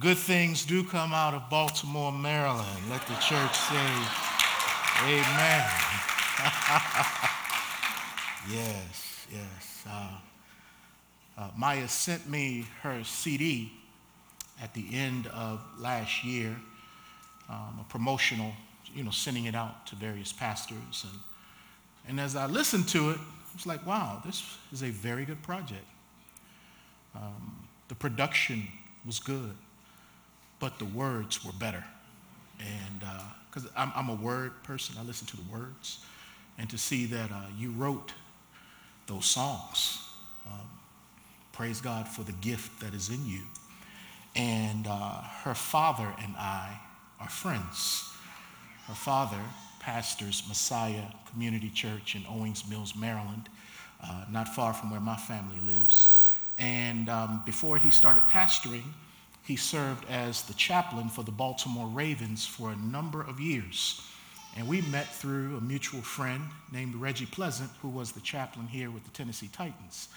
Good things do come out of Baltimore, Maryland. Let the church say, Amen. yes, yes. Uh, uh, Maya sent me her CD at the end of last year, um, a promotional, you know, sending it out to various pastors. And, and as I listened to it, I was like, wow, this is a very good project. Um, the production was good but the words were better. And because uh, I'm, I'm, a word person, I listen to the words. And to see that uh, you wrote those songs, um, praise God for the gift that is in you. And uh, her father and I are friends. Her father pastors Messiah Community Church in Owings Mills, Maryland, uh, not far from where my family lives. And um, before he started pastoring, he served as the chaplain for the Baltimore Ravens for a number of years. And we met through a mutual friend named Reggie Pleasant, who was the chaplain here with the Tennessee Titans.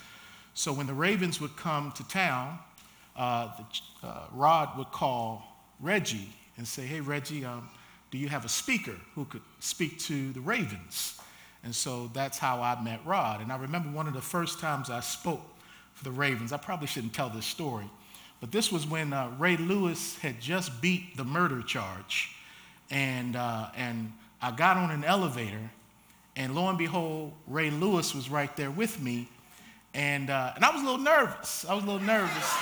So when the Ravens would come to town, uh, the, uh, Rod would call Reggie and say, Hey, Reggie, um, do you have a speaker who could speak to the Ravens? And so that's how I met Rod. And I remember one of the first times I spoke for the Ravens. I probably shouldn't tell this story, but this was when uh, Ray Lewis had just beat the murder charge. And, uh, and I got on an elevator, and lo and behold, Ray Lewis was right there with me. And, uh, and I was a little nervous. I was a little nervous.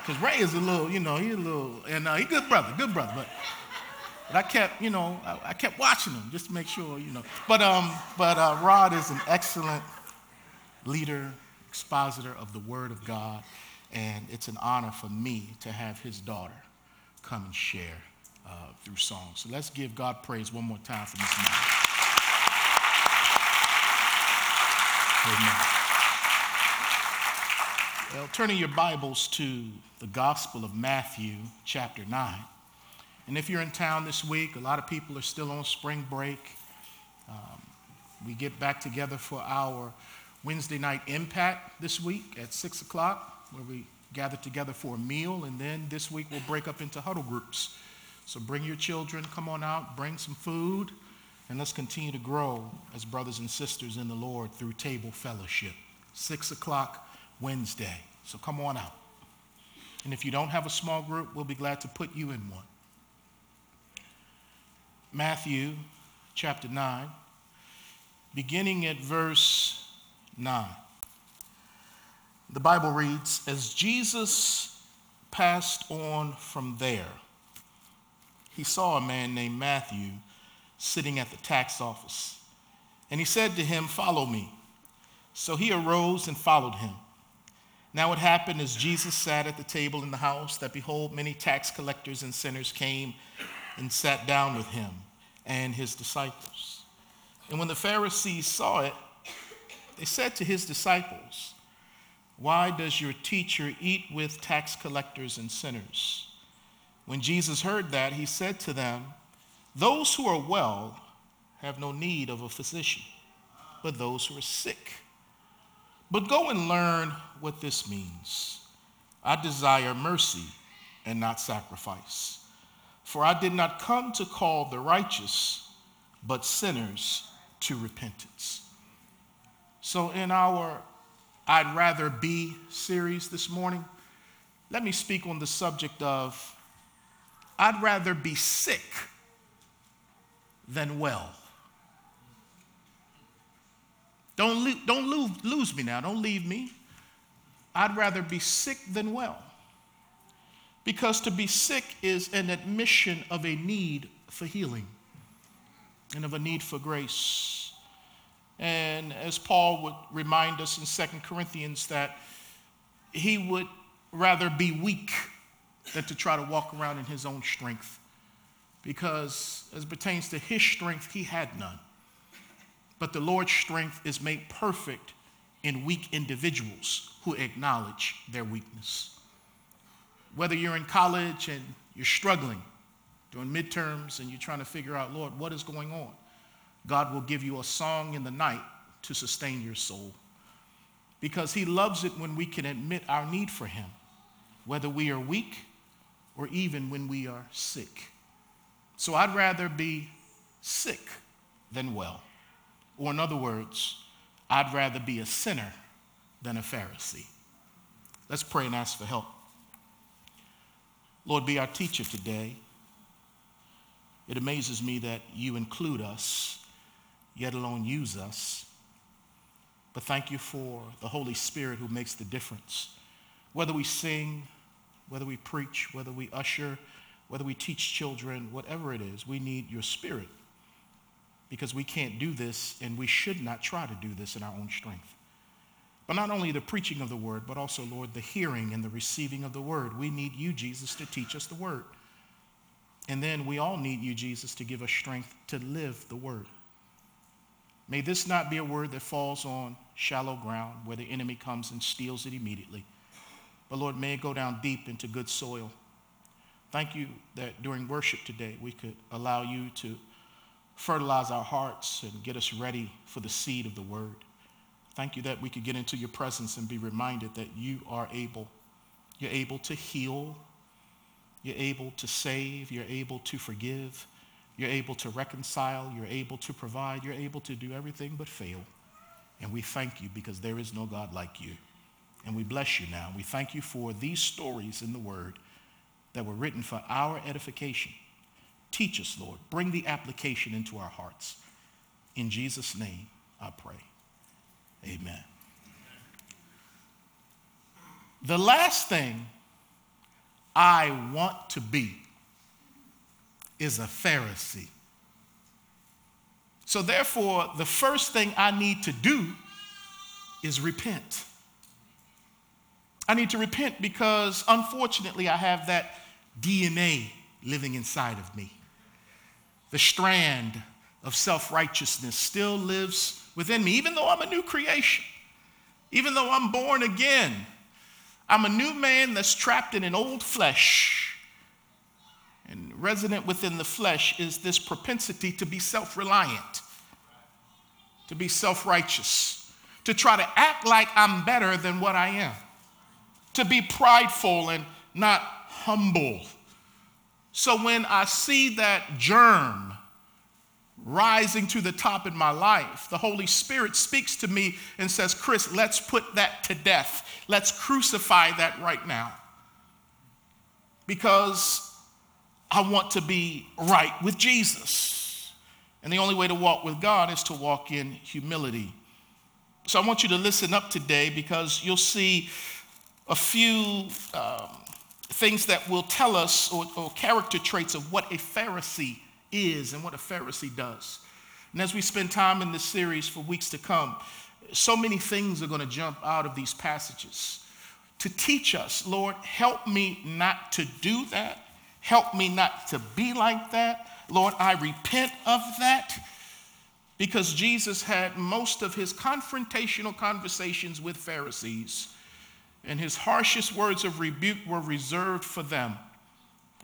Because Ray is a little, you know, he's a little, and uh, he's a good brother, good brother. But, but I kept, you know, I, I, kept watching him just to make sure, you know. But, um, but uh, Rod is an excellent leader, expositor of the Word of God. And it's an honor for me to have his daughter come and share uh, through song. So let's give God praise one more time for Miss Mary. Amen. Well, turning your Bibles to the Gospel of Matthew, chapter 9. And if you're in town this week, a lot of people are still on spring break. Um, we get back together for our Wednesday night impact this week at 6 o'clock where we gather together for a meal, and then this week we'll break up into huddle groups. So bring your children, come on out, bring some food, and let's continue to grow as brothers and sisters in the Lord through table fellowship. Six o'clock Wednesday. So come on out. And if you don't have a small group, we'll be glad to put you in one. Matthew chapter 9, beginning at verse 9. The Bible reads As Jesus passed on from there, he saw a man named Matthew sitting at the tax office. And he said to him, Follow me. So he arose and followed him. Now it happened as Jesus sat at the table in the house that behold, many tax collectors and sinners came and sat down with him and his disciples. And when the Pharisees saw it, they said to his disciples, why does your teacher eat with tax collectors and sinners? When Jesus heard that, he said to them, Those who are well have no need of a physician, but those who are sick. But go and learn what this means. I desire mercy and not sacrifice. For I did not come to call the righteous, but sinners to repentance. So, in our I'd Rather Be series this morning, let me speak on the subject of I'd rather be sick than well. Don't, lo- don't lose, lose me now, don't leave me. I'd rather be sick than well. Because to be sick is an admission of a need for healing and of a need for grace. And as Paul would remind us in 2 Corinthians, that he would rather be weak than to try to walk around in his own strength. Because as pertains to his strength, he had none. But the Lord's strength is made perfect in weak individuals who acknowledge their weakness. Whether you're in college and you're struggling during midterms and you're trying to figure out, Lord, what is going on? God will give you a song in the night to sustain your soul because He loves it when we can admit our need for Him. whether we are weak or even when we are sick. So I'd rather be sick than well. Or, in other words, I'd rather be a sinner than a Pharisee. Let's pray and ask for help. Lord, be our teacher today. It amazes me that you include us, yet alone use us. But thank you for the Holy Spirit who makes the difference. Whether we sing, whether we preach, whether we usher, whether we teach children, whatever it is, we need your spirit because we can't do this and we should not try to do this in our own strength. But not only the preaching of the word, but also, Lord, the hearing and the receiving of the word. We need you, Jesus, to teach us the word. And then we all need you, Jesus, to give us strength to live the word. May this not be a word that falls on shallow ground where the enemy comes and steals it immediately. But Lord, may it go down deep into good soil. Thank you that during worship today we could allow you to fertilize our hearts and get us ready for the seed of the word. Thank you that we could get into your presence and be reminded that you are able. You're able to heal. You're able to save. You're able to forgive. You're able to reconcile. You're able to provide. You're able to do everything but fail. And we thank you because there is no God like you. And we bless you now. We thank you for these stories in the Word that were written for our edification. Teach us, Lord. Bring the application into our hearts. In Jesus' name, I pray. Amen. The last thing I want to be is a Pharisee. So, therefore, the first thing I need to do is repent. I need to repent because unfortunately I have that DNA living inside of me. The strand of self righteousness still lives within me, even though I'm a new creation, even though I'm born again. I'm a new man that's trapped in an old flesh. Resident within the flesh is this propensity to be self reliant, to be self righteous, to try to act like I'm better than what I am to be prideful and not humble. So when I see that germ rising to the top in my life, the Holy Spirit speaks to me and says, Chris, let's put that to death. Let's crucify that right now. Because I want to be right with Jesus. And the only way to walk with God is to walk in humility. So I want you to listen up today because you'll see a few um, things that will tell us, or, or character traits of what a Pharisee is and what a Pharisee does. And as we spend time in this series for weeks to come, so many things are going to jump out of these passages to teach us, Lord, help me not to do that. Help me not to be like that. Lord, I repent of that because Jesus had most of his confrontational conversations with Pharisees and his harshest words of rebuke were reserved for them.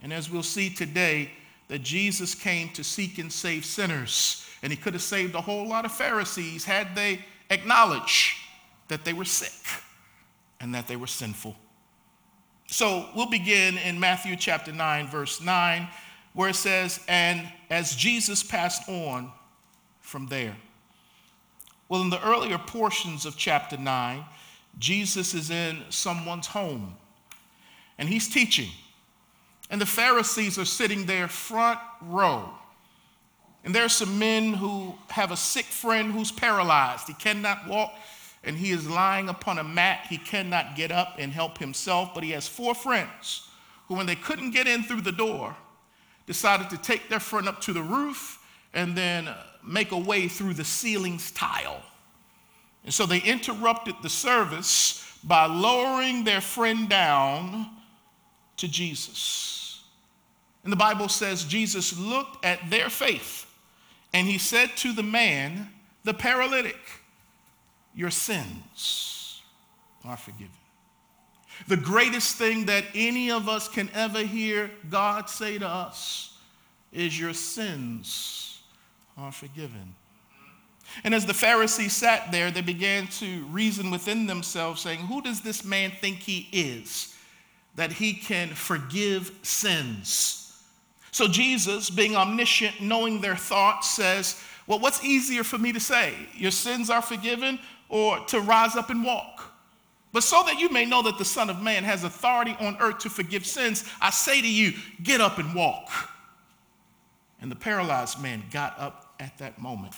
And as we'll see today, that Jesus came to seek and save sinners. And he could have saved a whole lot of Pharisees had they acknowledged that they were sick and that they were sinful. So we'll begin in Matthew chapter 9, verse 9, where it says, And as Jesus passed on from there. Well, in the earlier portions of chapter 9, Jesus is in someone's home and he's teaching. And the Pharisees are sitting there front row. And there are some men who have a sick friend who's paralyzed. He cannot walk and he is lying upon a mat. He cannot get up and help himself, but he has four friends who, when they couldn't get in through the door, decided to take their friend up to the roof and then uh, make a way through the ceiling's tile. And so they interrupted the service by lowering their friend down to Jesus. And the Bible says Jesus looked at their faith and he said to the man, the paralytic, Your sins are forgiven. The greatest thing that any of us can ever hear God say to us is, Your sins are forgiven. And as the Pharisees sat there, they began to reason within themselves, saying, Who does this man think he is that he can forgive sins. So Jesus, being omniscient, knowing their thoughts, says, Well, what's easier for me to say? Your sins are forgiven or to rise up and walk? But so that you may know that the Son of Man has authority on earth to forgive sins, I say to you, get up and walk. And the paralyzed man got up at that moment.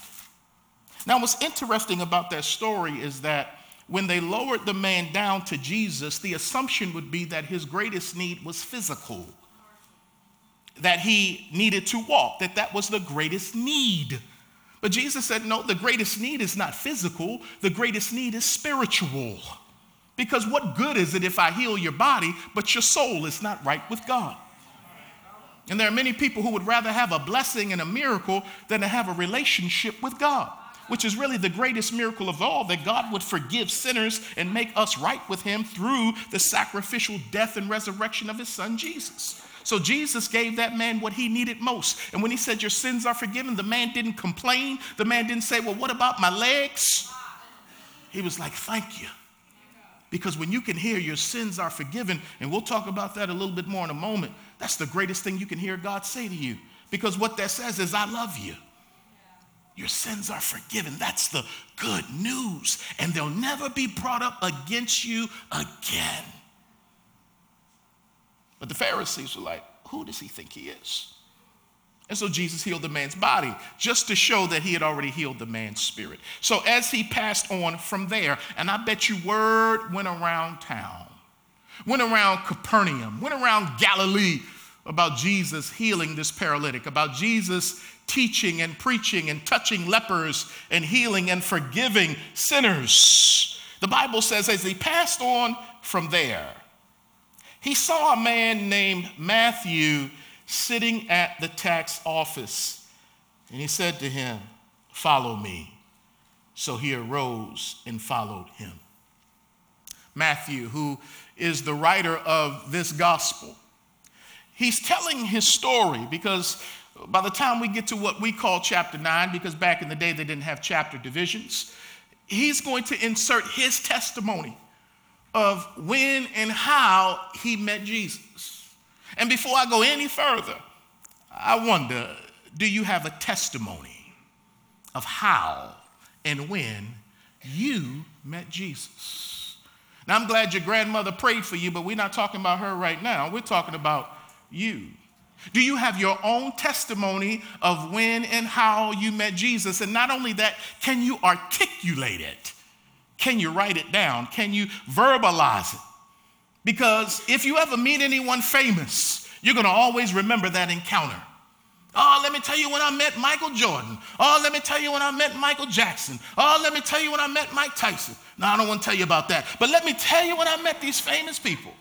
Now, what's interesting about that story is that when they lowered the man down to Jesus, the assumption would be that his greatest need was physical, that he needed to walk, that that was the greatest need. But Jesus said, no, the greatest need is not physical, the greatest need is spiritual. Because what good is it if I heal your body, but your soul is not right with God? And there are many people who would rather have a blessing and a miracle than to have a relationship with God which is really the greatest miracle of all that God would forgive sinners and make us right with Him through the sacrificial death and resurrection of His Son Jesus. So Jesus gave that man what he needed most. And when he said, Your sins are forgiven, the man didn't complain. The man didn't say, Well, what about my legs? He was like, Thank you. Because when you can hear your sins are forgiven, and we'll talk about that a little bit more in a moment, that's the greatest thing you can hear God say to you. Because what that says is, I love you. Your sins are forgiven. That's the good news. And they'll never be brought up against you again. But the Pharisees were like, who does he think he is? And so Jesus healed the man's body just to show that he had already healed the man's spirit. So as he passed on from there, and I bet you word went around town, went around Capernaum, went around Galilee about Jesus healing this paralytic, about Jesus teaching and preaching and touching lepers and healing and forgiving sinners. The Bible says, as he passed on from there, he saw a man named Matthew sitting at the tax office. And he said to him, Follow me. So he arose and followed him. Matthew, who is the writer of this gospel, he's telling his story because by the time we get to what we call chapter 9, because back in the day they didn't have chapter divisions, he's going to insert his testimony of when and how he met Jesus. And before I go any further, I wonder do you have a testimony of how and when you met Jesus? Now, I'm glad your grandmother prayed for you, but we're not talking about her right now. We're talking about you. Do you have your own testimony of when and how you met Jesus? And not only that, can you articulate it? Can you write it down? Can you verbalize it? Because if you ever meet anyone famous, you're going to always remember that encounter. Oh, let me tell you when I met Michael Jordan. Oh, let me tell you when I met Michael Jackson. Oh, let me tell you when I met Mike Tyson. No, I don't want to tell you about that. But let me tell you when I met these famous people.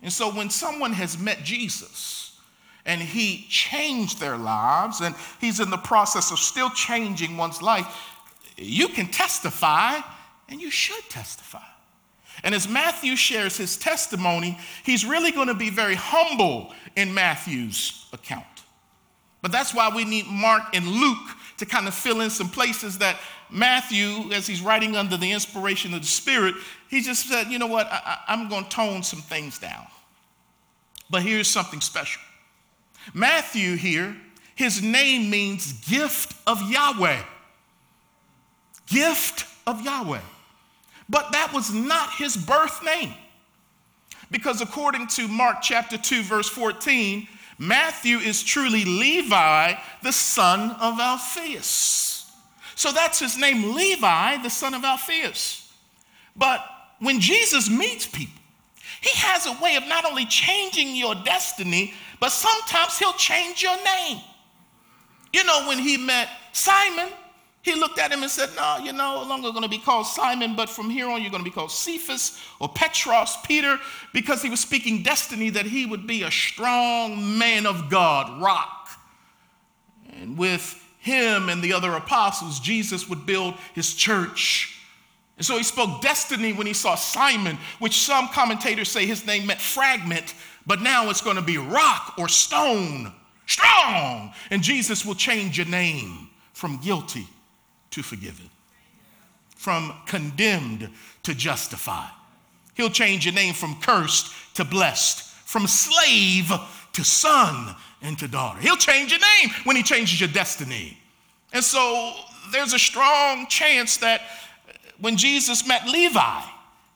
And so when someone has met Jesus, and he changed their lives, and he's in the process of still changing one's life, you can testify, and you should testify. And as Matthew shares his testimony, he's really going to be very humble in Matthew's account. But that's why we need Mark and Luke to kind of fill in some places that Matthew, as he's writing under the inspiration of the Spirit, he just said, you know what, I, am going to tone some things down. But here's something special Matthew here, his name means gift of Yahweh. Gift of Yahweh. But that was not his birth name. Because according to Mark chapter 2, verse 14, Matthew is truly Levi, the son of Alphaeus. So that's his name, Levi, the son of Alphaeus. But when Jesus meets people, he has a way of not only changing your destiny, but sometimes he'll change your name. You know, when he met Simon, he looked at him and said, No, you're no longer going to be called Simon, but from here on you're going to be called Cephas or Petros, Peter, because he was speaking destiny that he would be a strong man of God, rock. And with him and the other apostles, Jesus would build his church. And so he spoke destiny when he saw Simon, which some commentators say his name meant fragment, but now it's going to be rock or stone, strong. And Jesus will change your name from guilty to forgiven, from condemned to justified. He'll change your name from cursed to blessed, from slave to son and to daughter. He'll change your name when he changes your destiny. And so there's a strong chance that when Jesus met Levi,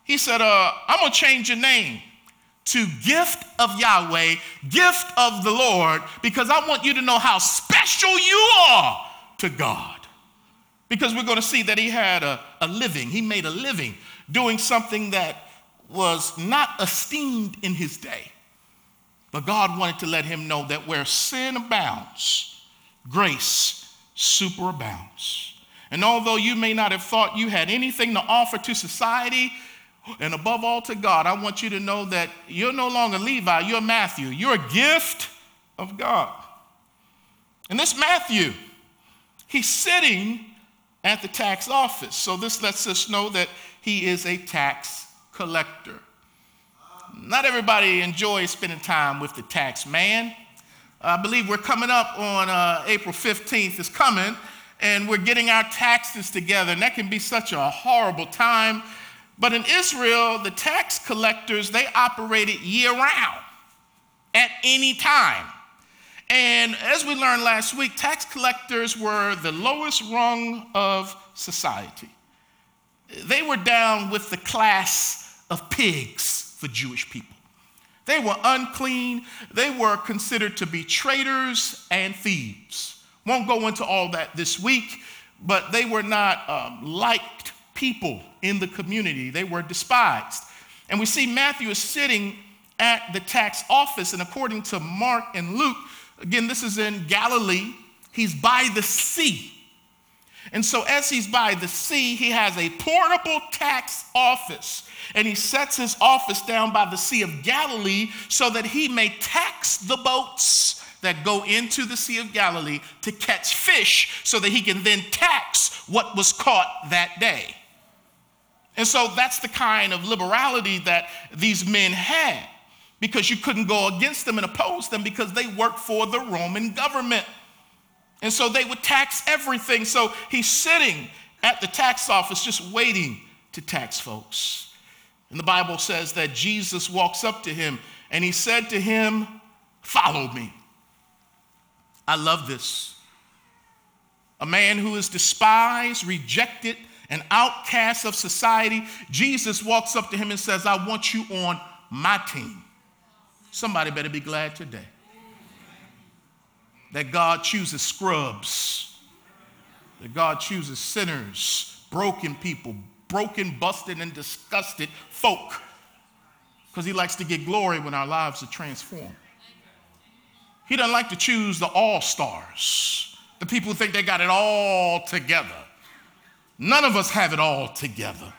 he said, uh, I'm going to change your name to gift of Yahweh, gift of the Lord, because I want you to know how special you are to God. Because we're going to see that he had a, a living, he made a living doing something that was not esteemed in his day. But God wanted to let him know that where sin abounds, grace superabounds. And although you may not have thought you had anything to offer to society, and above all to God, I want you to know that you're no longer Levi, you're Matthew. You're a gift of God. And this Matthew, he's sitting at the tax office. So this lets us know that he is a tax collector. Not everybody enjoys spending time with the tax man. I believe we're coming up on uh, April 15th, is coming, and we're getting our taxes together. And that can be such a horrible time but in Israel, the tax collectors, they operated year round at any time. And as we learned last week, tax collectors were the lowest rung of society. They were down with the class of pigs for Jewish people. They were unclean, they were considered to be traitors and thieves. Won't go into all that this week, but they were not um, liked people in the community. They were despised. And we see Matthew is sitting at the tax office, and according to Mark and Luke, again, this is in Galilee, he's by the sea. And so, as he's by the sea, he has a portable tax office. And he sets his office down by the Sea of Galilee so that he may tax the boats that go into the Sea of Galilee to catch fish so that he can then tax what was caught that day. And so that's the kind of liberality that these men had because you couldn't go against them and oppose them because they worked for the Roman government. And so they would tax everything. So he's sitting at the tax office just waiting to tax folks. And the Bible says that Jesus walks up to him and he said to him, Follow me. I love this. A man who is despised, rejected, an outcast of society, Jesus walks up to him and says, I want you on my team. Somebody better be glad today that God chooses scrubs, that God chooses sinners, broken people, broken, busted, and disgusted folk, because He likes to get glory when our lives are transformed. He doesn't like to choose the all stars, the people who think they got it all together. None of us have it all together.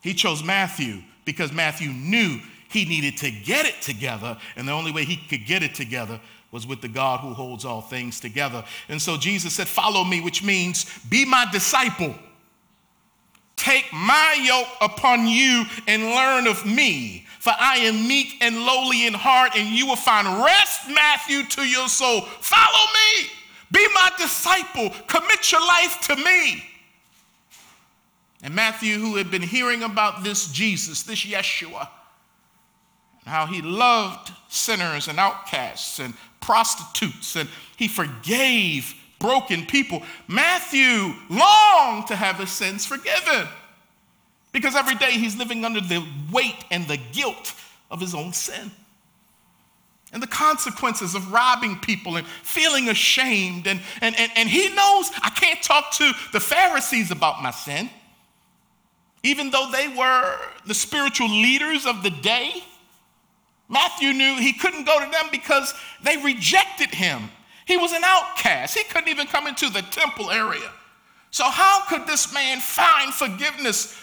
He chose Matthew because Matthew knew he needed to get it together, and the only way he could get it together was with the God who holds all things together. And so Jesus said, Follow me, which means be my disciple. Take my yoke upon you and learn of me, for I am meek and lowly in heart, and you will find rest, Matthew, to your soul. Follow me. Be my disciple. Commit your life to me. And Matthew, who had been hearing about this Jesus, this Yeshua, how he loved sinners and outcasts and prostitutes, and he forgave broken people, Matthew longed to have his sins forgiven because every day he's living under the weight and the guilt of his own sin. And the consequences of robbing people and feeling ashamed. And, and, and, and he knows I can't talk to the Pharisees about my sin even though they were the spiritual leaders of the day, Matthew knew he couldn't go to them because they rejected him. He was an outcast. He couldn't even come into the temple area. So, how could this man find forgiveness?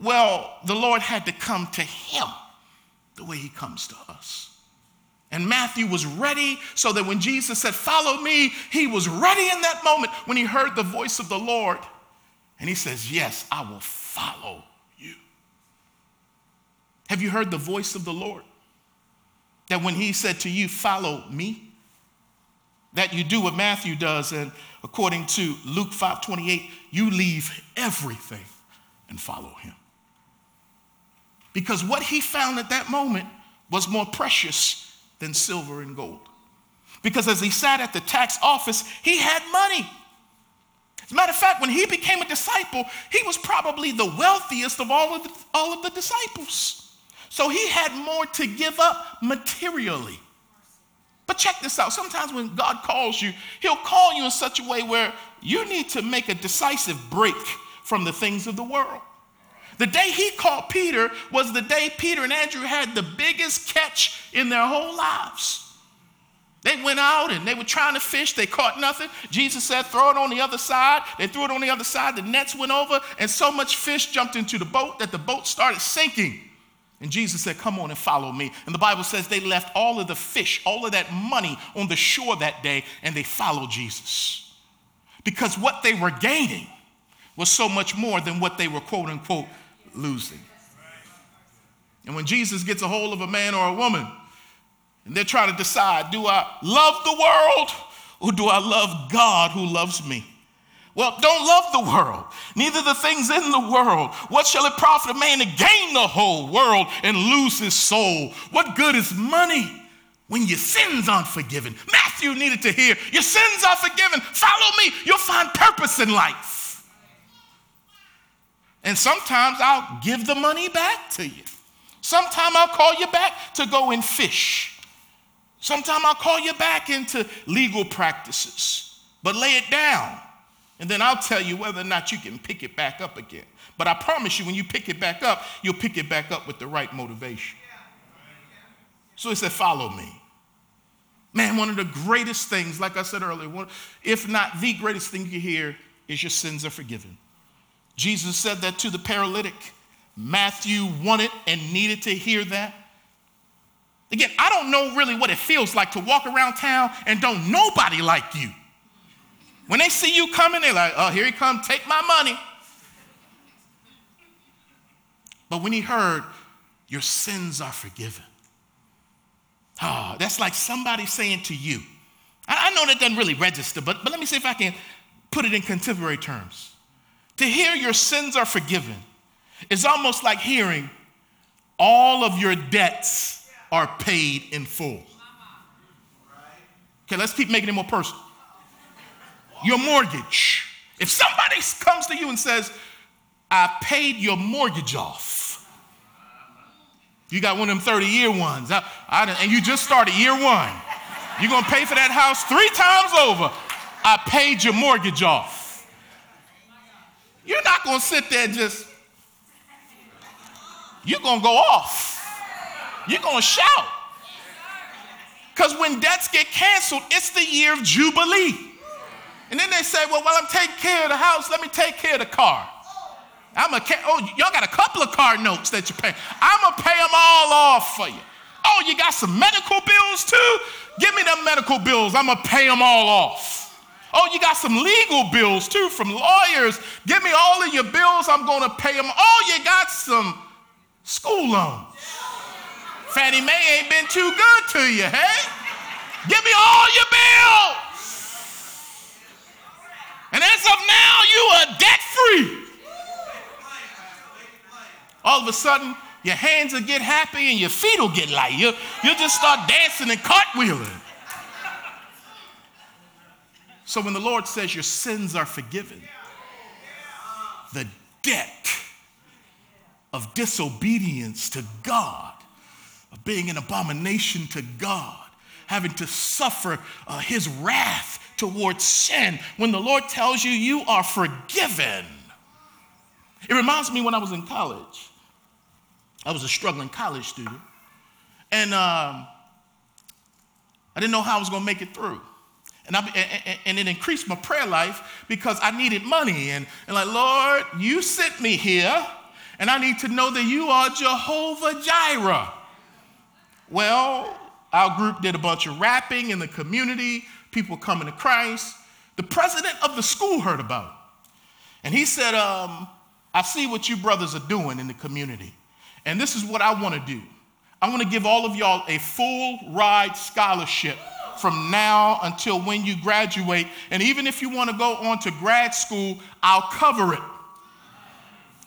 Well, the Lord had to come to him the way he comes to us. And Matthew was ready so that when Jesus said, Follow me, he was ready in that moment when he heard the voice of the Lord. And he says, Yes, I will follow you. Have you heard the voice of the Lord? That when he said to you, Follow me, that you do what Matthew does, and according to Luke 5 28, you leave everything and follow him. because what he found at that moment was more precious than silver and gold. Because as he sat at the tax office, he had money. As a matter of fact, when he became a disciple, he was probably the wealthiest of all of the, all of the disciples. So he had more to give up materially. But check this out. Sometimes when God calls you, he'll call you in such a way where you need to make a decisive break from the things of the world. The day he called Peter was the day Peter and Andrew had the biggest catch in their whole lives. They went out and they were trying to fish. They caught nothing. Jesus said, throw it on the other side. They threw it on the other side. The nets went over, and so much fish jumped into the boat that the boat started sinking. And Jesus said, Come on and follow me. And the Bible says they left all of the fish, all of that money on the shore that day, and they followed Jesus. Because what they were gaining was so much more than what they were, quote unquote, losing. And when Jesus gets a hold of a man or a woman, and they're trying to decide do I love the world or do I love God who loves me? Well, don't love the world, neither the things in the world. What shall it profit a man to gain the whole world and lose his soul? What good is money when your sins aren't forgiven? Matthew needed to hear, Your sins are forgiven. Follow me, you'll find purpose in life. And sometimes I'll give the money back to you. Sometimes I'll call you back to go and fish. Sometimes I'll call you back into legal practices. But lay it down, and then I'll tell you whether or not you can pick it back up again. But I promise you, when you pick it back up, you'll pick it back up with the right motivation. So he said, Follow me. Man, one of the greatest things, like I said earlier, one, if not the greatest thing you hear, is your sins are forgiven. Jesus said that to the paralytic. Matthew wanted and needed to hear that. Again, I don't know really what it feels like to walk around town and don't nobody like you. When they see you coming, they're like, oh, here he come, take my money. But when he heard, your sins are forgiven. Oh, that's like somebody saying to you, I, I know that doesn't really register, but, but let me see if I can put it in contemporary terms. To hear your sins are forgiven is almost like hearing all of your debts are paid in full. Okay, let's keep making it more personal. Your mortgage. If somebody comes to you and says, I paid your mortgage off. You got one of them 30 year ones, I, I, and you just started year one. You're gonna pay for that house three times over. I paid your mortgage off. You're not going to sit there and just, you're going to go off. You're going to shout. Because when debts get canceled, it's the year of Jubilee. And then they say, well, while I'm taking care of the house, let me take care of the car. I'm a, oh, y'all got a couple of car notes that you pay. I'm going to pay them all off for you. Oh, you got some medical bills too? Give me them medical bills. I'm going to pay them all off. Oh, you got some legal bills too from lawyers. Give me all of your bills, I'm going to pay them. Oh, you got some school loans. Fannie Mae ain't been too good to you, hey? Give me all your bills. And as of now, you are debt free. All of a sudden, your hands will get happy and your feet will get light. You, you'll just start dancing and cartwheeling. So when the Lord says your sins are forgiven, the debt of disobedience to God, of being an abomination to God, having to suffer uh, his wrath towards sin, when the Lord tells you you are forgiven. It reminds me when I was in college. I was a struggling college student. And um, I didn't know how I was going to make it through. And, I, and, it increased my prayer life because I needed money. And, and like, Lord, you sent me here, and I need to know that you are Jehovah Jireh. Well, our group did a bunch of rapping in the community, people coming to Christ. The president of the school heard about it. And he said, um, I see what you brothers are doing in the community. And this is what I want to do. I want to give all of y'all a full ride scholarship from now until when you graduate. And even if you want to go on to grad school, I'll cover it.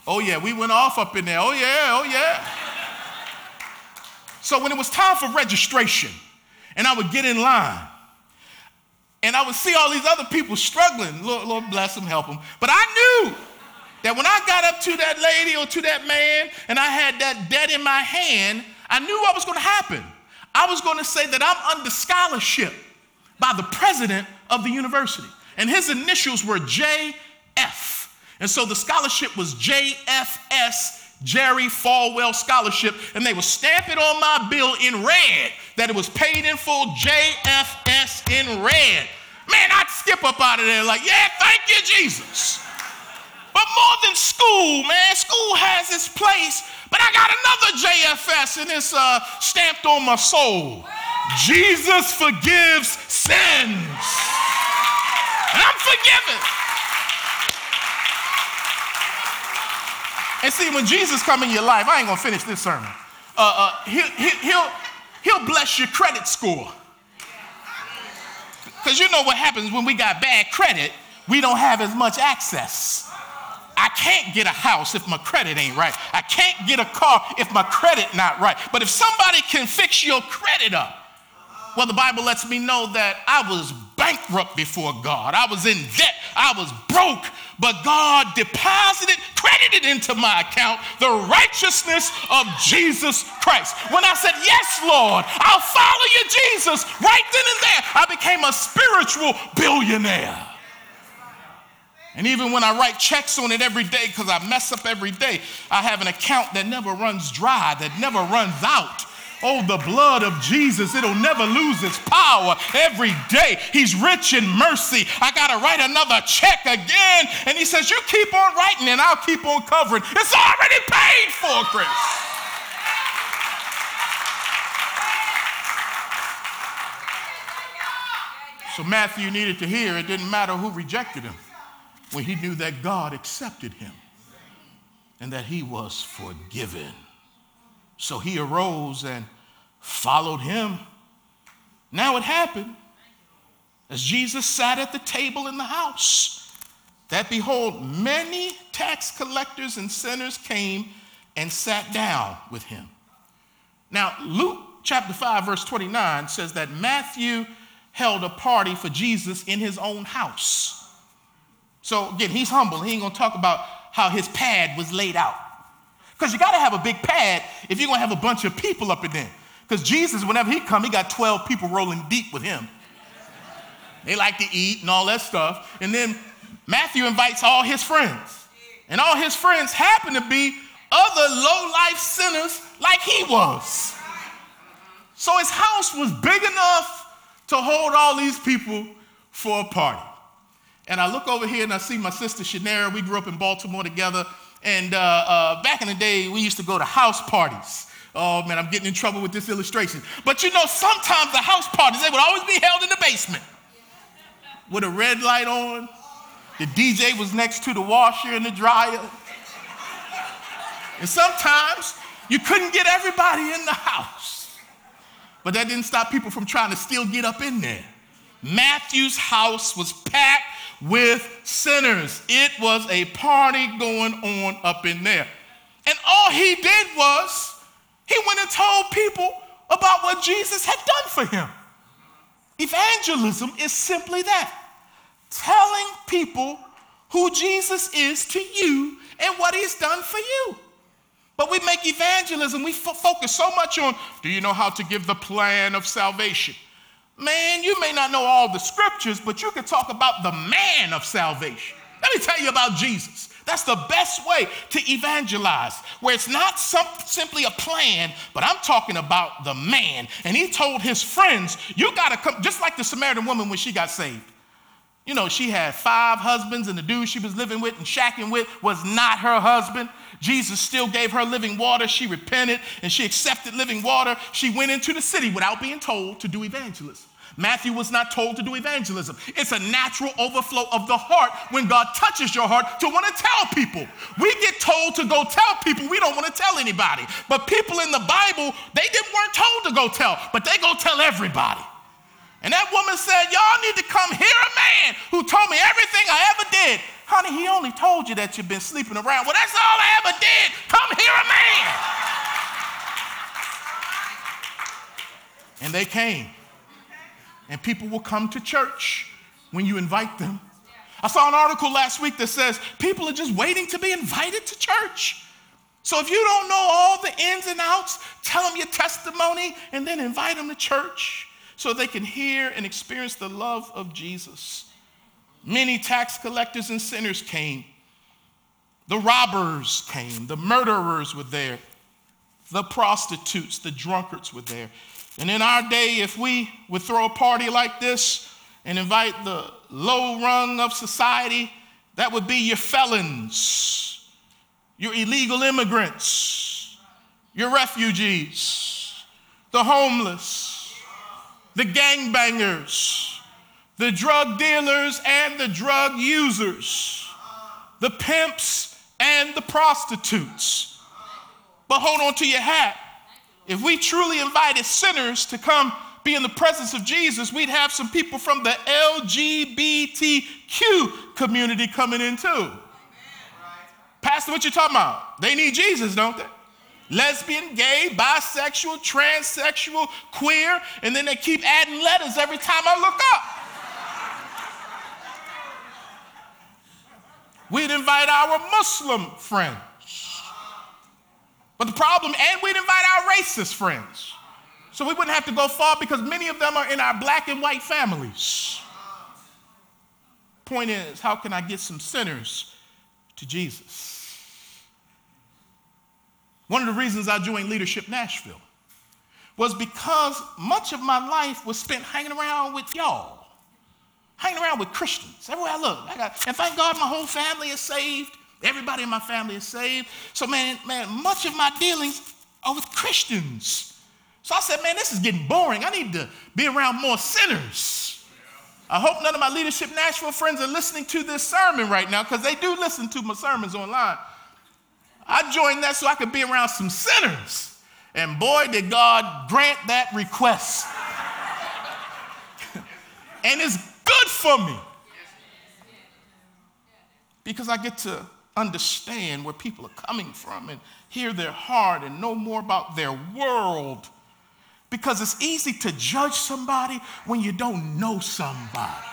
Oh, yeah, we went off up in there. Oh, yeah, oh, yeah. So when it was time for registration, and I would get in line, and I would see all these other people struggling. Lord, Lord bless them, help them. But I knew that when I got up to that lady or to that man and I had that debt in my hand, I knew what was going to happen. I was going to say that I'm under scholarship by the president of the university. And his initials were JF. And so the scholarship was JFS Jerry Falwell Scholarship, and they would stamp it on my bill in red that it was paid in full JFS in red. Man, I'd skip up out of there like, yeah, thank you, Jesus. But more than school, man, school has its place, but I got another JFS and it's uh, stamped on my soul. Jesus forgives sins. And I'm forgiven. And see, when Jesus come in your life, I ain't gonna finish this sermon. Uh, uh, he'll, he'll, he'll bless your credit score. Because you know what happens when we got bad credit, we don't have as much access. I can't get a house if my credit ain't right. I can't get a car if my credit not right. But if somebody can fix your credit up, well, the Bible lets me know that I was bankrupt before God. I was in debt. I was broke. But God deposited, credited into my account the righteousness of Jesus Christ. When I said, Yes, Lord, I'll follow you, Jesus, right then and there, I became a spiritual billionaire. And even when I write checks on it every day, because I mess up every day, I have an account that never runs dry, that never runs out. Oh, the blood of Jesus, it'll never lose its power every day. He's rich in mercy. I got to write another check again. And he says, You keep on writing and I'll keep on covering. It's already paid for, Chris. So Matthew needed to hear it didn't matter who rejected him when he knew that God accepted him and that he was forgiven. So he arose and followed him. Now it happened as Jesus sat at the table in the house that behold, many tax collectors and sinners came and sat down with him. Now, Luke chapter 5, verse 29 says that Matthew held a party for Jesus in his own house. So again, he's humble. He ain't gonna talk about how his pad was laid out. Because you got to have a big pad if you're going to have a bunch of people up in there. Because Jesus, whenever he come, he got 12 people rolling deep with him. They like to eat and all that stuff. And then Matthew invites all his friends. And all his friends happen to be other low-life sinners like he was. So his house was big enough to hold all these people for a party. And I look over here and I see my sister Shanera. We grew up in Baltimore together. And uh, uh, back in the day, we used to go to house parties. Oh man, I'm getting in trouble with this illustration. But you know, sometimes the house parties, they would always be held in the basement with a red light on. The DJ was next to the washer and the dryer. And sometimes you couldn't get everybody in the house. But that didn't stop people from trying to still get up in there. Matthew's house was packed with sinners. It was a party going on up in there. And all he did was he went and told people about what Jesus had done for him. Evangelism is simply that telling people who Jesus is to you and what he's done for you. But we make evangelism, we focus so much on do you know how to give the plan of salvation? Man, you may not know all the scriptures, but you can talk about the man of salvation. Let me tell you about Jesus. That's the best way to evangelize, where it's not some, simply a plan, but I'm talking about the man. And he told his friends, You got to come, just like the Samaritan woman when she got saved. You know, she had five husbands, and the dude she was living with and shacking with was not her husband. Jesus still gave her living water. She repented and she accepted living water. She went into the city without being told to do evangelism. Matthew was not told to do evangelism. It's a natural overflow of the heart when God touches your heart to want to tell people. We get told to go tell people we don't want to tell anybody. But people in the Bible, they didn't weren't told to go tell, but they go tell everybody. And that woman said, Y'all need to come hear a man who told me everything I ever did. Honey, he only told you that you've been sleeping around. Well, that's all I ever did. Come hear a man. And they came. And people will come to church when you invite them. I saw an article last week that says people are just waiting to be invited to church. So if you don't know all the ins and outs, tell them your testimony and then invite them to church so they can hear and experience the love of Jesus. Many tax collectors and sinners came. The robbers came. The murderers were there. The prostitutes, the drunkards were there. And in our day, if we would throw a party like this and invite the low rung of society, that would be your felons, your illegal immigrants, your refugees, the homeless, the gangbangers, the drug dealers and the drug users, the pimps and the prostitutes. But hold on to your hat. If we truly invited sinners to come be in the presence of Jesus, we'd have some people from the LGBTQ community coming in too. Pastor, what you talking about? They need Jesus, don't they? Lesbian, gay, bisexual, transsexual, queer, and then they keep adding letters every time I look up. We'd invite our Muslim friends. But the problem, and we'd invite our racist friends. So we wouldn't have to go far because many of them are in our black and white families. Point is, how can I get some sinners to Jesus? One of the reasons I joined Leadership Nashville was because much of my life was spent hanging around with y'all hanging around with Christians everywhere I look. I got, and thank God my whole family is saved. Everybody in my family is saved. So, man, man, much of my dealings are with Christians. So I said, man, this is getting boring. I need to be around more sinners. I hope none of my Leadership Nashville friends are listening to this sermon right now because they do listen to my sermons online. I joined that so I could be around some sinners. And boy, did God grant that request. and it's good for me. Because I get to understand where people are coming from and hear their heart and know more about their world. Because it's easy to judge somebody when you don't know somebody.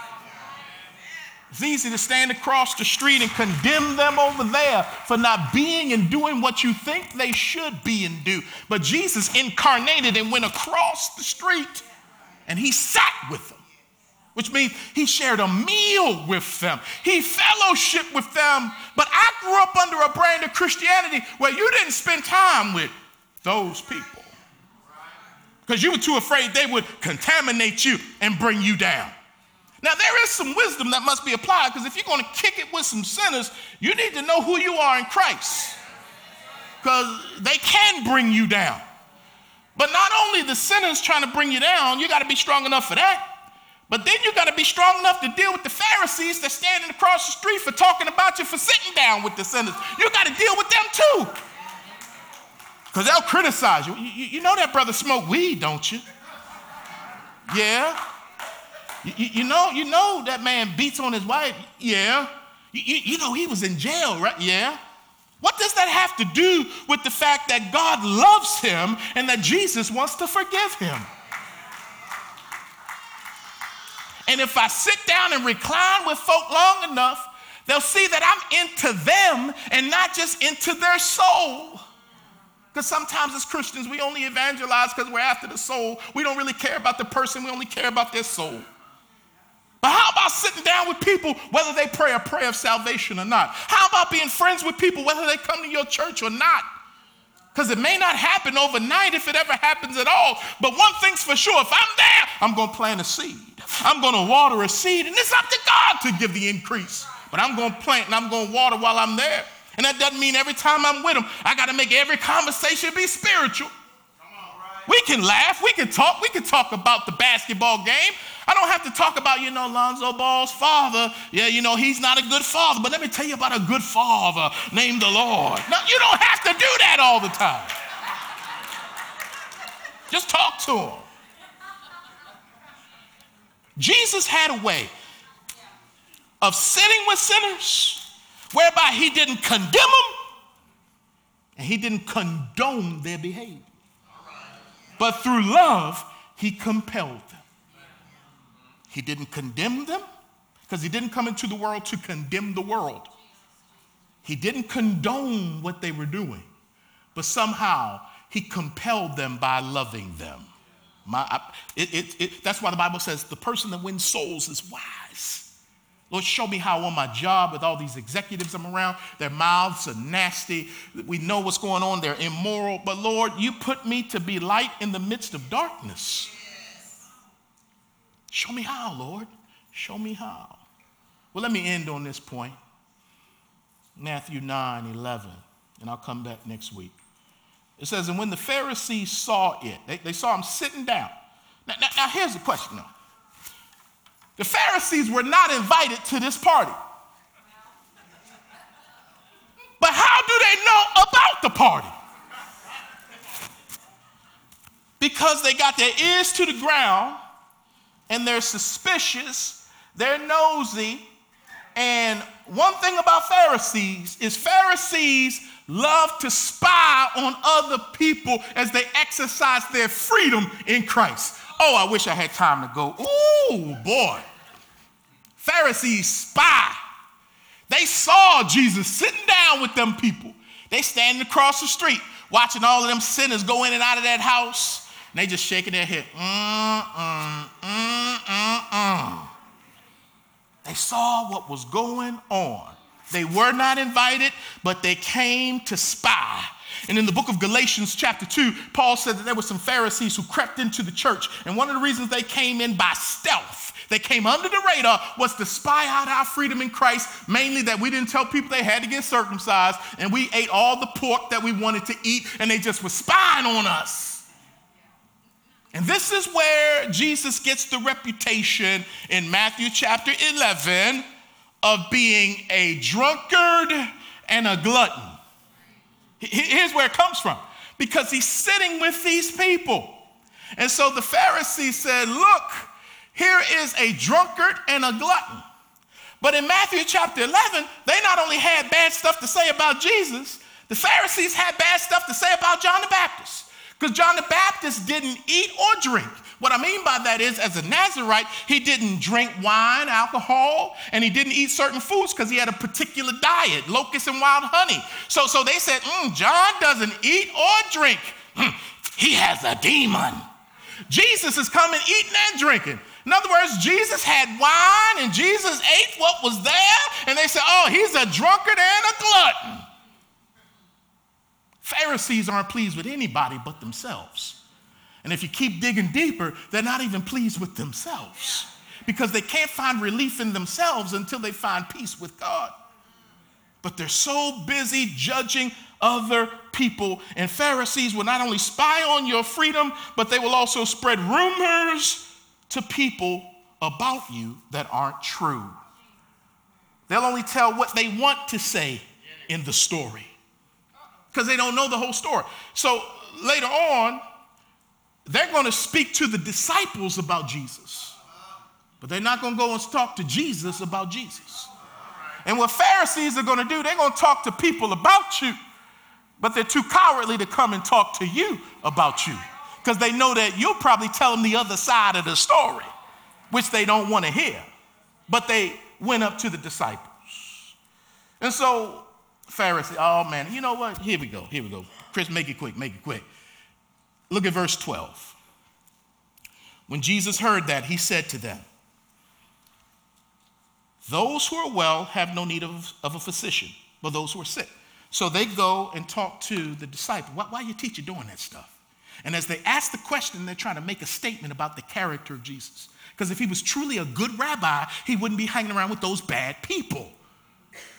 It's easy to stand across the street and condemn them over there for not being and doing what you think they should be and do. But Jesus incarnated and went across the street and he sat with them which means he shared a meal with them. He fellowshiped with them. But I grew up under a brand of Christianity where you didn't spend time with those people because you were too afraid they would contaminate you and bring you down. Now, there is some wisdom that must be applied because if you're going to kick it with some sinners, you need to know who you are in Christ because they can bring you down. But not only the sinners trying to bring you down, you got to be strong enough for that. But then you got to be strong enough to deal with the Pharisees that's standing across the street for talking about you for sitting down with the sinners. You got to deal with them too. Because they'll criticize you. you. You know that brother smoked weed, don't you? Yeah. You, you, know, you know that man beats on his wife. Yeah. You, you know he was in jail, right? Yeah. What does that have to do with the fact that God loves him and that Jesus wants to forgive him? And if I sit down and recline with folk long enough, they'll see that I'm into them and not just into their soul. Because sometimes as Christians, we only evangelize because we're after the soul. We don't really care about the person, we only care about their soul. But how about sitting down with people whether they pray a prayer of salvation or not? How about being friends with people whether they come to your church or not? Because it may not happen overnight if it ever happens at all. But one thing's for sure if I'm there, I'm going to plant a seed. I'm going to water a seed, and it's up to God to give the increase. But I'm going to plant and I'm going to water while I'm there. And that doesn't mean every time I'm with them, I got to make every conversation be spiritual. We can laugh, we can talk, we can talk about the basketball game. I don't have to talk about, you know, Lonzo Ball's father. Yeah, you know, he's not a good father, but let me tell you about a good father named the Lord. No, you don't have to do that all the time. Just talk to him. Jesus had a way of sitting with sinners whereby he didn't condemn them and he didn't condone their behavior. But through love, he compelled them. He didn't condemn them because he didn't come into the world to condemn the world. He didn't condone what they were doing, but somehow he compelled them by loving them. My, I, it, it, it, that's why the Bible says the person that wins souls is wise. Lord, show me how on my job with all these executives I'm around, their mouths are nasty. We know what's going on, they're immoral. But Lord, you put me to be light in the midst of darkness. Show me how, Lord. Show me how. Well, let me end on this point. Matthew 9 11, and I'll come back next week. It says, And when the Pharisees saw it, they, they saw him sitting down. Now, now, now, here's the question though. The Pharisees were not invited to this party. But how do they know about the party? Because they got their ears to the ground and they're suspicious, they're nosy. And one thing about Pharisees is Pharisees love to spy on other people as they exercise their freedom in Christ. Oh, I wish I had time to go. Ooh, boy. Pharisees spy. They saw Jesus sitting down with them people. They standing across the street watching all of them sinners go in and out of that house. And they just shaking their head. Mm, mm, mm. They saw what was going on. They were not invited, but they came to spy. And in the book of Galatians, chapter 2, Paul said that there were some Pharisees who crept into the church. And one of the reasons they came in by stealth, they came under the radar, was to spy out our freedom in Christ, mainly that we didn't tell people they had to get circumcised, and we ate all the pork that we wanted to eat, and they just were spying on us. And this is where Jesus gets the reputation in Matthew chapter 11 of being a drunkard and a glutton. Here's where it comes from because he's sitting with these people. And so the Pharisees said, Look, here is a drunkard and a glutton. But in Matthew chapter 11, they not only had bad stuff to say about Jesus, the Pharisees had bad stuff to say about John the Baptist. Because John the Baptist didn't eat or drink. What I mean by that is, as a Nazarite, he didn't drink wine, alcohol, and he didn't eat certain foods because he had a particular diet, locusts and wild honey. So, so they said, mm, John doesn't eat or drink. Mm, he has a demon. Jesus is coming eating and drinking. In other words, Jesus had wine and Jesus ate what was there, and they said, oh, he's a drunkard and a glutton. Pharisees aren't pleased with anybody but themselves. And if you keep digging deeper, they're not even pleased with themselves because they can't find relief in themselves until they find peace with God. But they're so busy judging other people. And Pharisees will not only spy on your freedom, but they will also spread rumors to people about you that aren't true. They'll only tell what they want to say in the story because they don't know the whole story. So later on, they're going to speak to the disciples about Jesus, but they're not going to go and talk to Jesus about Jesus. And what Pharisees are going to do, they're going to talk to people about you, but they're too cowardly to come and talk to you about you because they know that you'll probably tell them the other side of the story, which they don't want to hear. But they went up to the disciples. And so, Pharisee, oh man, you know what? Here we go, here we go. Chris, make it quick, make it quick. Look at verse 12. When Jesus heard that, he said to them, Those who are well have no need of, of a physician, but those who are sick. So they go and talk to the disciple. Why, why are your teacher doing that stuff? And as they ask the question, they're trying to make a statement about the character of Jesus. Because if he was truly a good rabbi, he wouldn't be hanging around with those bad people.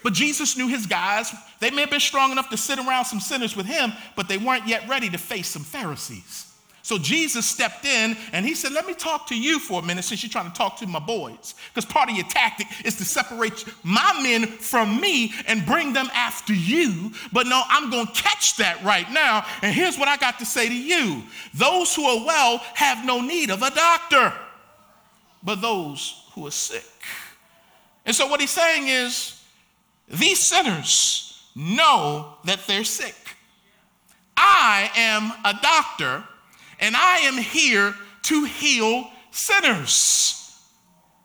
But Jesus knew his guys. They may have been strong enough to sit around some sinners with him, but they weren't yet ready to face some Pharisees. So Jesus stepped in and he said, Let me talk to you for a minute since you're trying to talk to my boys. Because part of your tactic is to separate my men from me and bring them after you. But no, I'm going to catch that right now. And here's what I got to say to you those who are well have no need of a doctor, but those who are sick. And so what he's saying is, these sinners know that they're sick. I am a doctor, and I am here to heal sinners.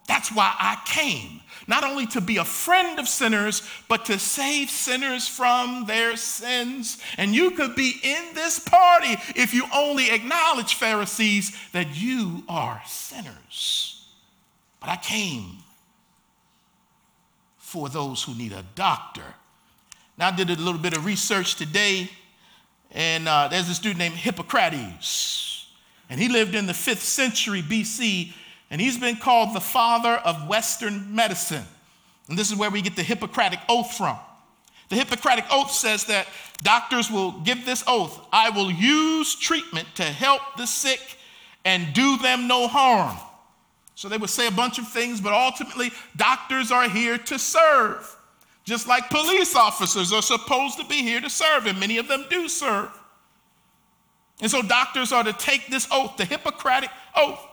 That's why I came. Not only to be a friend of sinners, but to save sinners from their sins. And you could be in this party if you only acknowledge, Pharisees, that you are sinners. But I came for those who need a doctor. Now, I did a little bit of research today, and uh, there's this dude named Hippocrates, and he lived in the fifth century BC, and he's been called the father of Western medicine. And this is where we get the Hippocratic Oath from. The Hippocratic Oath says that doctors will give this oath I will use treatment to help the sick and do them no harm. So they would say a bunch of things, but ultimately, doctors are here to serve. Just like police officers are supposed to be here to serve, and many of them do serve. And so doctors are to take this oath, the Hippocratic oath,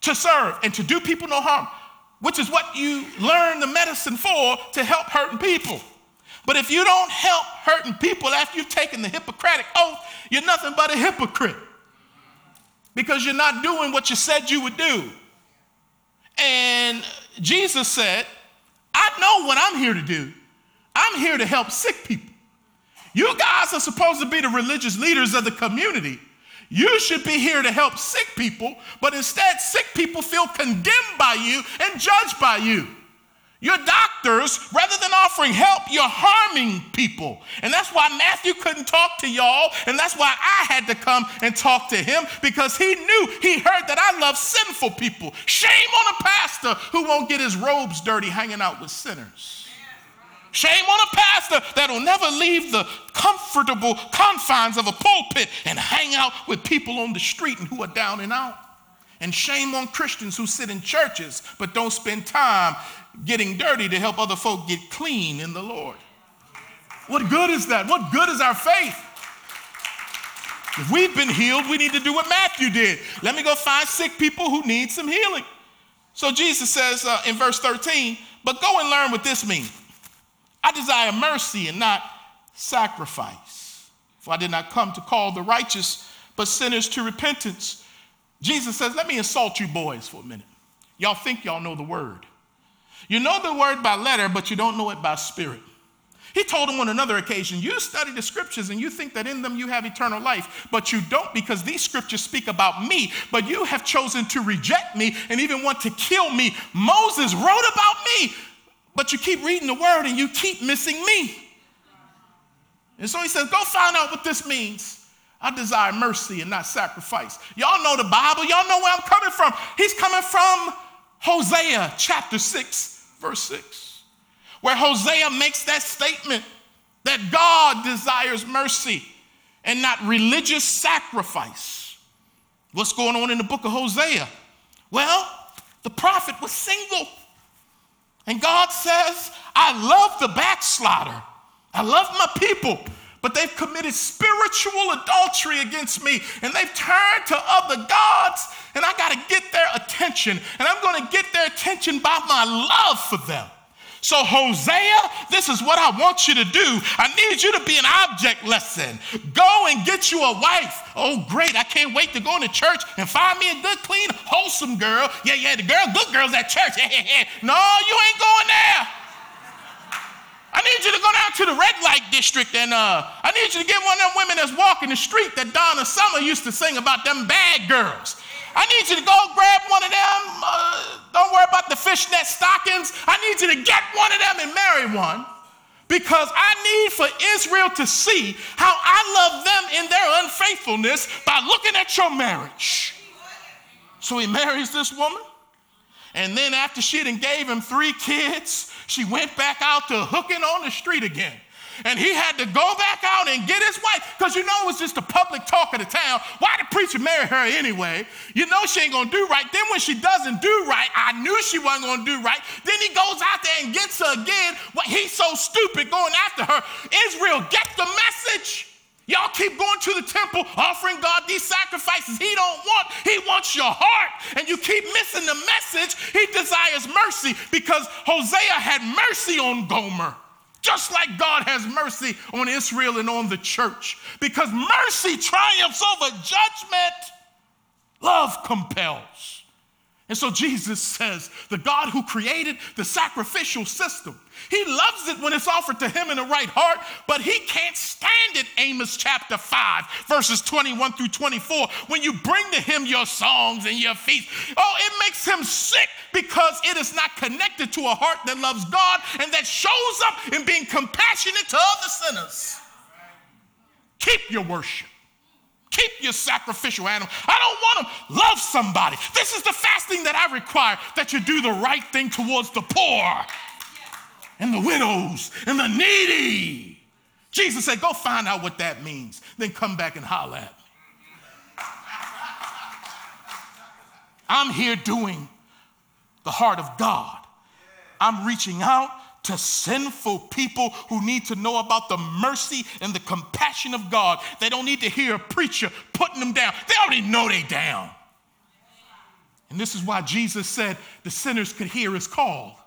to serve and to do people no harm, which is what you learn the medicine for to help hurting people. But if you don't help hurting people after you've taken the Hippocratic oath, you're nothing but a hypocrite because you're not doing what you said you would do. And Jesus said, I know what I'm here to do. I'm here to help sick people. You guys are supposed to be the religious leaders of the community. You should be here to help sick people, but instead, sick people feel condemned by you and judged by you. You're doctors, rather than offering help, you're harming people. And that's why Matthew couldn't talk to y'all, and that's why I had to come and talk to him because he knew, he heard that I love sinful people. Shame on a pastor who won't get his robes dirty hanging out with sinners. Shame on a pastor that'll never leave the comfortable confines of a pulpit and hang out with people on the street and who are down and out. And shame on Christians who sit in churches but don't spend time getting dirty to help other folk get clean in the Lord. What good is that? What good is our faith? If we've been healed, we need to do what Matthew did. Let me go find sick people who need some healing. So Jesus says uh, in verse 13, but go and learn what this means. I desire mercy and not sacrifice. For I did not come to call the righteous, but sinners to repentance. Jesus says, let me insult you boys for a minute. Y'all think y'all know the word. You know the word by letter, but you don't know it by spirit. He told him on another occasion, You study the scriptures and you think that in them you have eternal life, but you don't because these scriptures speak about me, but you have chosen to reject me and even want to kill me. Moses wrote about me, but you keep reading the word and you keep missing me. And so he says, Go find out what this means. I desire mercy and not sacrifice. Y'all know the Bible, y'all know where I'm coming from. He's coming from Hosea chapter 6 verse 6, where Hosea makes that statement that God desires mercy and not religious sacrifice. What's going on in the book of Hosea? Well, the prophet was single. And God says, I love the backslider. I love my people, but they've committed spiritual adultery against me and they've turned to other gods and I got to get their attention and I'm going to get their attention by my love for them. So, Hosea, this is what I want you to do. I need you to be an object lesson. Go and get you a wife. Oh, great. I can't wait to go into church and find me a good, clean, wholesome girl. Yeah, yeah, the girl, good girls at church. no, you ain't going there. I need you to go down to the red light district and uh, I need you to get one of them women that's walking the street that Donna Summer used to sing about them bad girls. I need you to go grab one of them. Uh, don't worry about the fishnet stockings. I need you to get one of them and marry one because I need for Israel to see how I love them in their unfaithfulness by looking at your marriage. So he marries this woman. And then after she had gave him three kids, she went back out to hooking on the street again. And he had to go back out and get his wife because you know it was just the public talk of the town. Why the preacher marry her anyway? You know she ain't gonna do right. Then when she doesn't do right, I knew she wasn't gonna do right. Then he goes out there and gets her again. Well, he's so stupid going after her. Israel, get the message. Y'all keep going to the temple, offering God these sacrifices he don't want. He wants your heart. And you keep missing the message. He desires mercy because Hosea had mercy on Gomer. Just like God has mercy on Israel and on the church. Because mercy triumphs over judgment Love compels. And so Jesus says, the God who created the sacrificial system, he loves it when it's offered to him in the right heart, but he can't stand it, Amos chapter 5, verses 21 through 24, when you bring to him your songs and your feasts. Oh, it makes him sick because it is not connected to a heart that loves God and that shows up in being compassionate to other sinners. Keep your worship. Keep your sacrificial animal. I don't want to love somebody. This is the fasting that I require that you do the right thing towards the poor and the widows and the needy. Jesus said, Go find out what that means, then come back and holler at me. I'm here doing the heart of God. I'm reaching out to sinful people who need to know about the mercy and the compassion of God. They don't need to hear a preacher putting them down. They already know they're down. And this is why Jesus said the sinners could hear his call.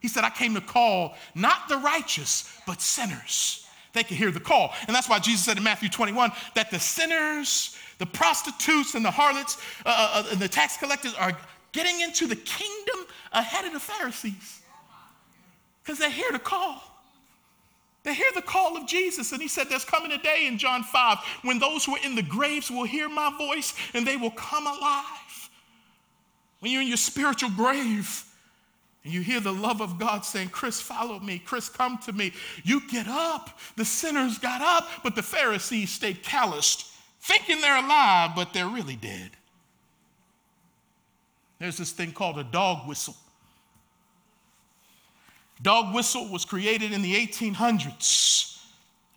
He said, I came to call not the righteous, but sinners. They could hear the call. And that's why Jesus said in Matthew 21 that the sinners, the prostitutes, and the harlots, uh, uh, uh and the tax collectors are getting into the kingdom ahead of the Pharisees. Because they hear the call. They hear the call of Jesus. And he said, There's coming a day in John 5 when those who are in the graves will hear my voice and they will come alive. When you're in your spiritual grave and you hear the love of God saying, Chris, follow me. Chris, come to me. You get up. The sinners got up, but the Pharisees stayed calloused, thinking they're alive, but they're really dead. There's this thing called a dog whistle. Dog whistle was created in the 1800s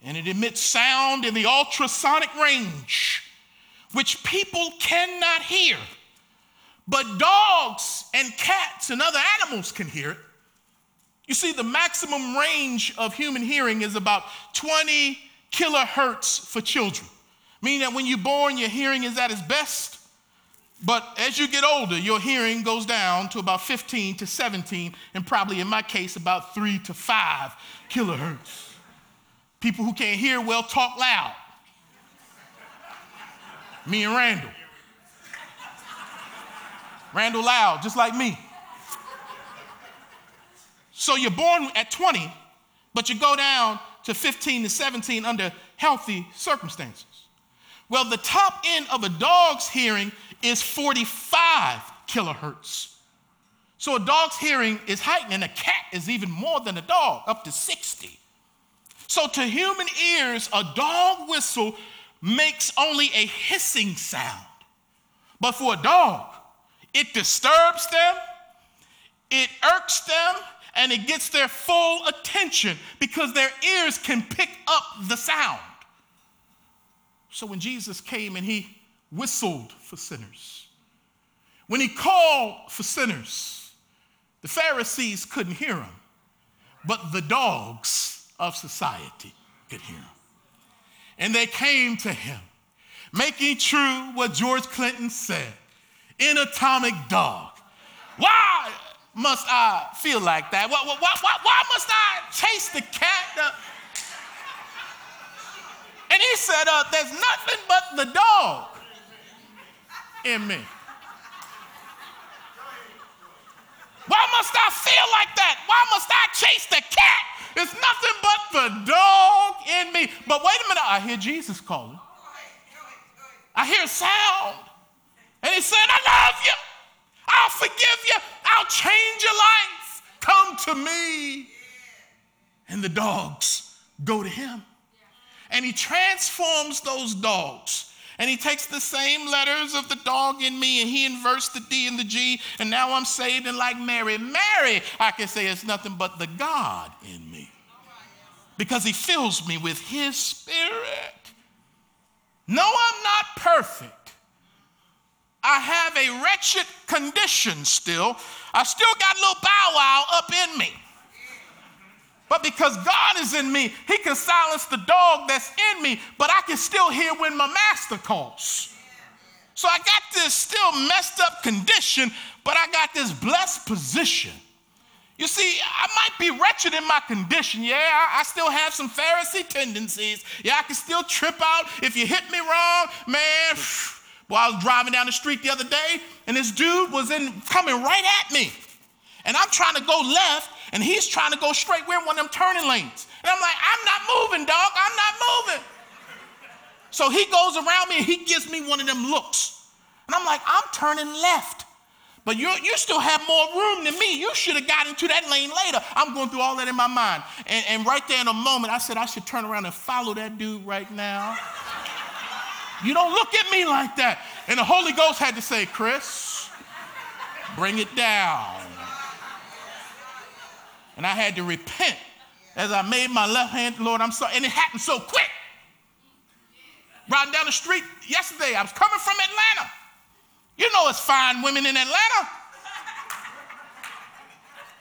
and it emits sound in the ultrasonic range, which people cannot hear. But dogs and cats and other animals can hear it. You see, the maximum range of human hearing is about 20 kilohertz for children, meaning that when you're born, your hearing is at its best. But as you get older, your hearing goes down to about 15 to 17, and probably in my case, about three to five kilohertz. People who can't hear well talk loud. Me and Randall. Randall loud, just like me. So you're born at 20, but you go down to 15 to 17 under healthy circumstances. Well, the top end of a dog's hearing is 45 kilohertz. So a dog's hearing is heightened, and a cat is even more than a dog, up to 60. So to human ears, a dog whistle makes only a hissing sound. But for a dog, it disturbs them, it irks them, and it gets their full attention because their ears can pick up the sound. So when Jesus came and he whistled for sinners. When he called for sinners, the Pharisees couldn't hear him, but the dogs of society could hear him. And they came to him, making true what George Clinton said in Atomic Dog. Why must I feel like that? Why, why, why, why must I chase the cat? Uh, and he said, uh, There's nothing but the dog in me. Why must I feel like that? Why must I chase the cat? It's nothing but the dog in me. But wait a minute, I hear Jesus calling. I hear a sound. And he said, I love you. I'll forgive you. I'll change your life. Come to me. And the dogs go to him. And he transforms those dogs and he takes the same letters of the dog in me and he inverts the D and the G, and now I'm saved and like Mary. Mary, I can say it's nothing but the God in me because he fills me with his spirit. No, I'm not perfect. I have a wretched condition still. I still got a little bow wow up in me. But because God is in me, He can silence the dog that's in me, but I can still hear when my master calls. So I got this still messed up condition, but I got this blessed position. You see, I might be wretched in my condition. Yeah, I, I, still have some Pharisee tendencies. Yeah, I can still trip out if you hit me wrong, man. Well, I was driving down the street the other day, and this dude was in coming right at me. And I'm trying to go left, and he's trying to go straight. We're in one of them turning lanes. And I'm like, I'm not moving, dog. I'm not moving. So he goes around me and he gives me one of them looks. And I'm like, I'm turning left. But you, you still have more room than me. You should have gotten to that lane later. I'm going through all that in my mind. And, and right there in a moment, I said, I should turn around and follow that dude right now. You don't look at me like that. And the Holy Ghost had to say, Chris, bring it down. And I had to repent as I made my left hand, Lord, I'm sorry. And it happened so quick. Riding down the street yesterday, I was coming from Atlanta. You know it's fine women in Atlanta.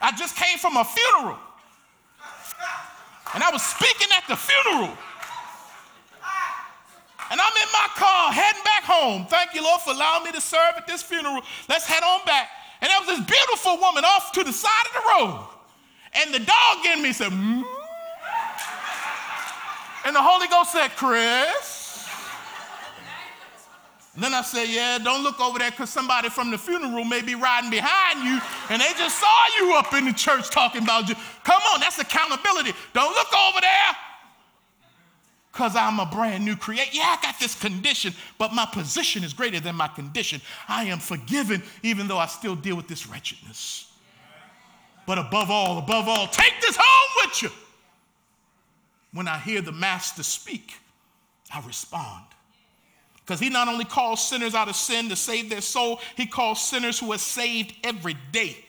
I just came from a funeral. And I was speaking at the funeral. And I'm in my car heading back home. Thank you, Lord, for allowing me to serve at this funeral. Let's head on back. And there was this beautiful woman off to the side of the road. And the dog in me said, mm. and the Holy Ghost said, Chris. And then I said, Yeah, don't look over there because somebody from the funeral may be riding behind you and they just saw you up in the church talking about you. Come on, that's accountability. Don't look over there because I'm a brand new creator. Yeah, I got this condition, but my position is greater than my condition. I am forgiven even though I still deal with this wretchedness. But above all, above all, take this home with you. When I hear the master speak, I respond. Because he not only calls sinners out of sin to save their soul, he calls sinners who are saved every day. He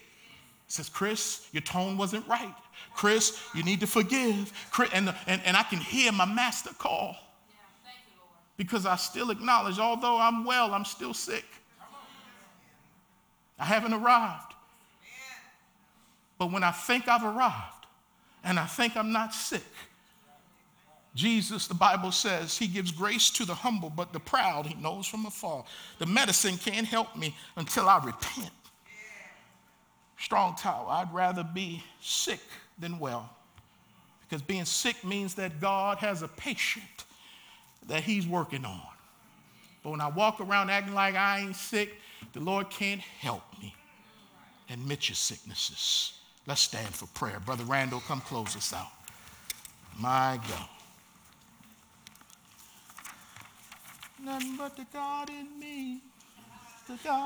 says, Chris, your tone wasn't right. Chris, you need to forgive. And, and, and I can hear my master call. Because I still acknowledge, although I'm well, I'm still sick. I haven't arrived. But when I think I've arrived and I think I'm not sick, Jesus, the Bible says, he gives grace to the humble, but the proud he knows from afar. The medicine can't help me until I repent. Strong tower, I'd rather be sick than well. Because being sick means that God has a patient that he's working on. But when I walk around acting like I ain't sick, the Lord can't help me. Admit your sicknesses. Let's stand for prayer. Brother Randall, come close us out. My God. Nothing but the God in me. The God.